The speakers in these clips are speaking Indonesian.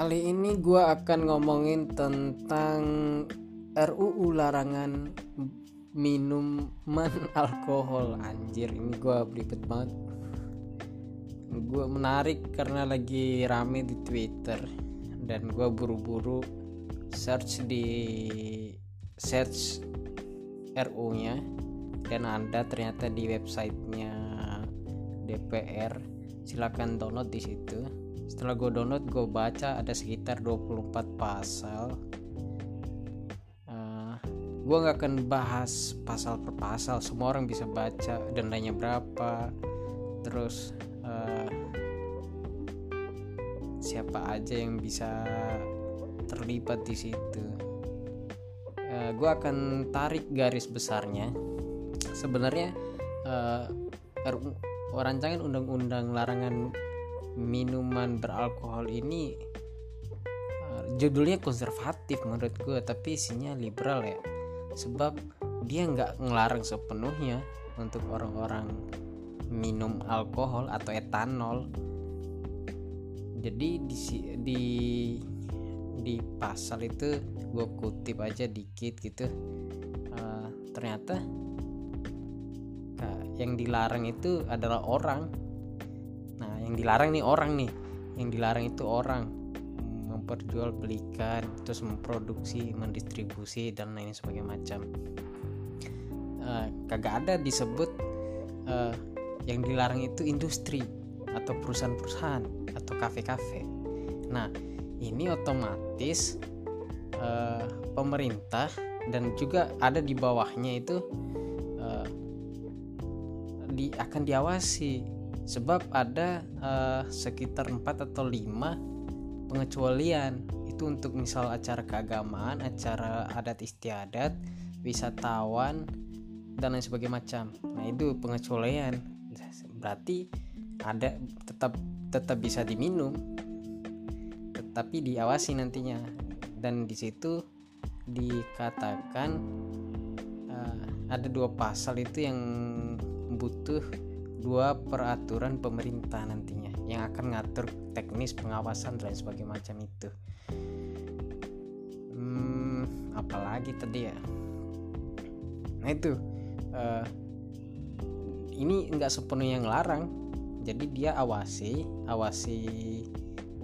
Kali ini gue akan ngomongin tentang RUU larangan minuman alkohol. Anjir ini gue belibet banget. Gue menarik karena lagi rame di Twitter Dan gue buru-buru search di search RU nya Dan ada ternyata di websitenya DPR Silahkan download di situ setelah gue download gue baca ada sekitar 24 pasal. Uh, gue nggak akan bahas pasal per pasal. Semua orang bisa baca dendanya berapa. Terus uh, siapa aja yang bisa terlibat di situ. Uh, gue akan tarik garis besarnya. Sebenarnya uh, rancangan undang-undang larangan minuman beralkohol ini uh, judulnya konservatif menurut gue tapi isinya liberal ya. Sebab dia nggak ngelarang sepenuhnya untuk orang-orang minum alkohol atau etanol. Jadi di di di pasal itu gue kutip aja dikit gitu. Uh, ternyata yang dilarang itu adalah orang yang dilarang nih orang nih. Yang dilarang itu orang. Memperjualbelikan terus memproduksi mendistribusi dan lain sebagainya macam. Uh, kagak ada disebut uh, yang dilarang itu industri atau perusahaan-perusahaan atau kafe-kafe. Nah ini otomatis uh, pemerintah dan juga ada di bawahnya itu uh, di akan diawasi sebab ada uh, sekitar 4 atau 5 pengecualian itu untuk misal acara keagamaan, acara adat istiadat, wisatawan dan lain sebagainya macam. Nah, itu pengecualian. Berarti ada tetap tetap bisa diminum tetapi diawasi nantinya dan di situ dikatakan uh, ada dua pasal itu yang butuh dua peraturan pemerintah nantinya yang akan ngatur teknis pengawasan dan sebagainya macam itu. Hmm, apalagi tadi ya? Nah itu uh, ini nggak sepenuhnya yang larang jadi dia awasi awasi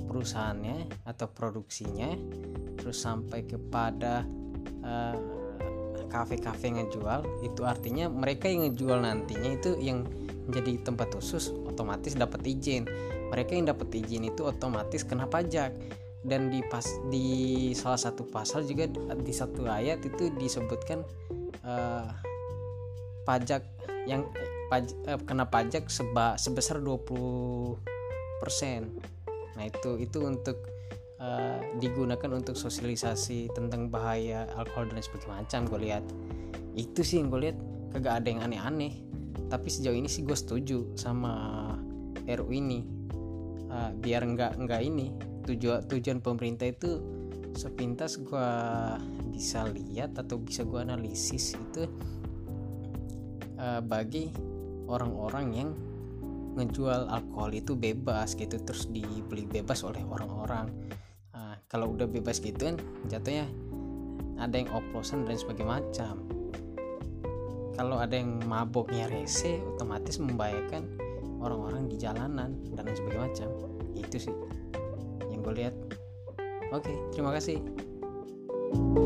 perusahaannya atau produksinya terus sampai kepada uh, kafe-kafe ngejual. Itu artinya mereka yang ngejual nantinya itu yang menjadi tempat khusus otomatis dapat izin. Mereka yang dapat izin itu otomatis kena pajak. Dan di pas di salah satu pasal juga di satu ayat itu disebutkan uh, pajak yang paj, uh, kena pajak seba, sebesar 20 persen. Nah itu itu untuk uh, digunakan untuk sosialisasi tentang bahaya alkohol dan sebagainya macam gue lihat. Itu sih yang gue lihat kagak ada yang aneh-aneh tapi sejauh ini sih gue setuju sama RU ini. Uh, biar nggak nggak ini tujuan tujuan pemerintah itu sepintas gue bisa lihat atau bisa gue analisis itu uh, bagi orang-orang yang ngejual alkohol itu bebas gitu terus dibeli bebas oleh orang-orang. Uh, kalau udah bebas gitu kan jatuhnya ada yang oplosan dan sebagainya macam kalau ada yang maboknya rese otomatis membahayakan orang-orang di jalanan dan lain sebagainya macam. Itu sih yang gue lihat. Oke terima kasih. thank you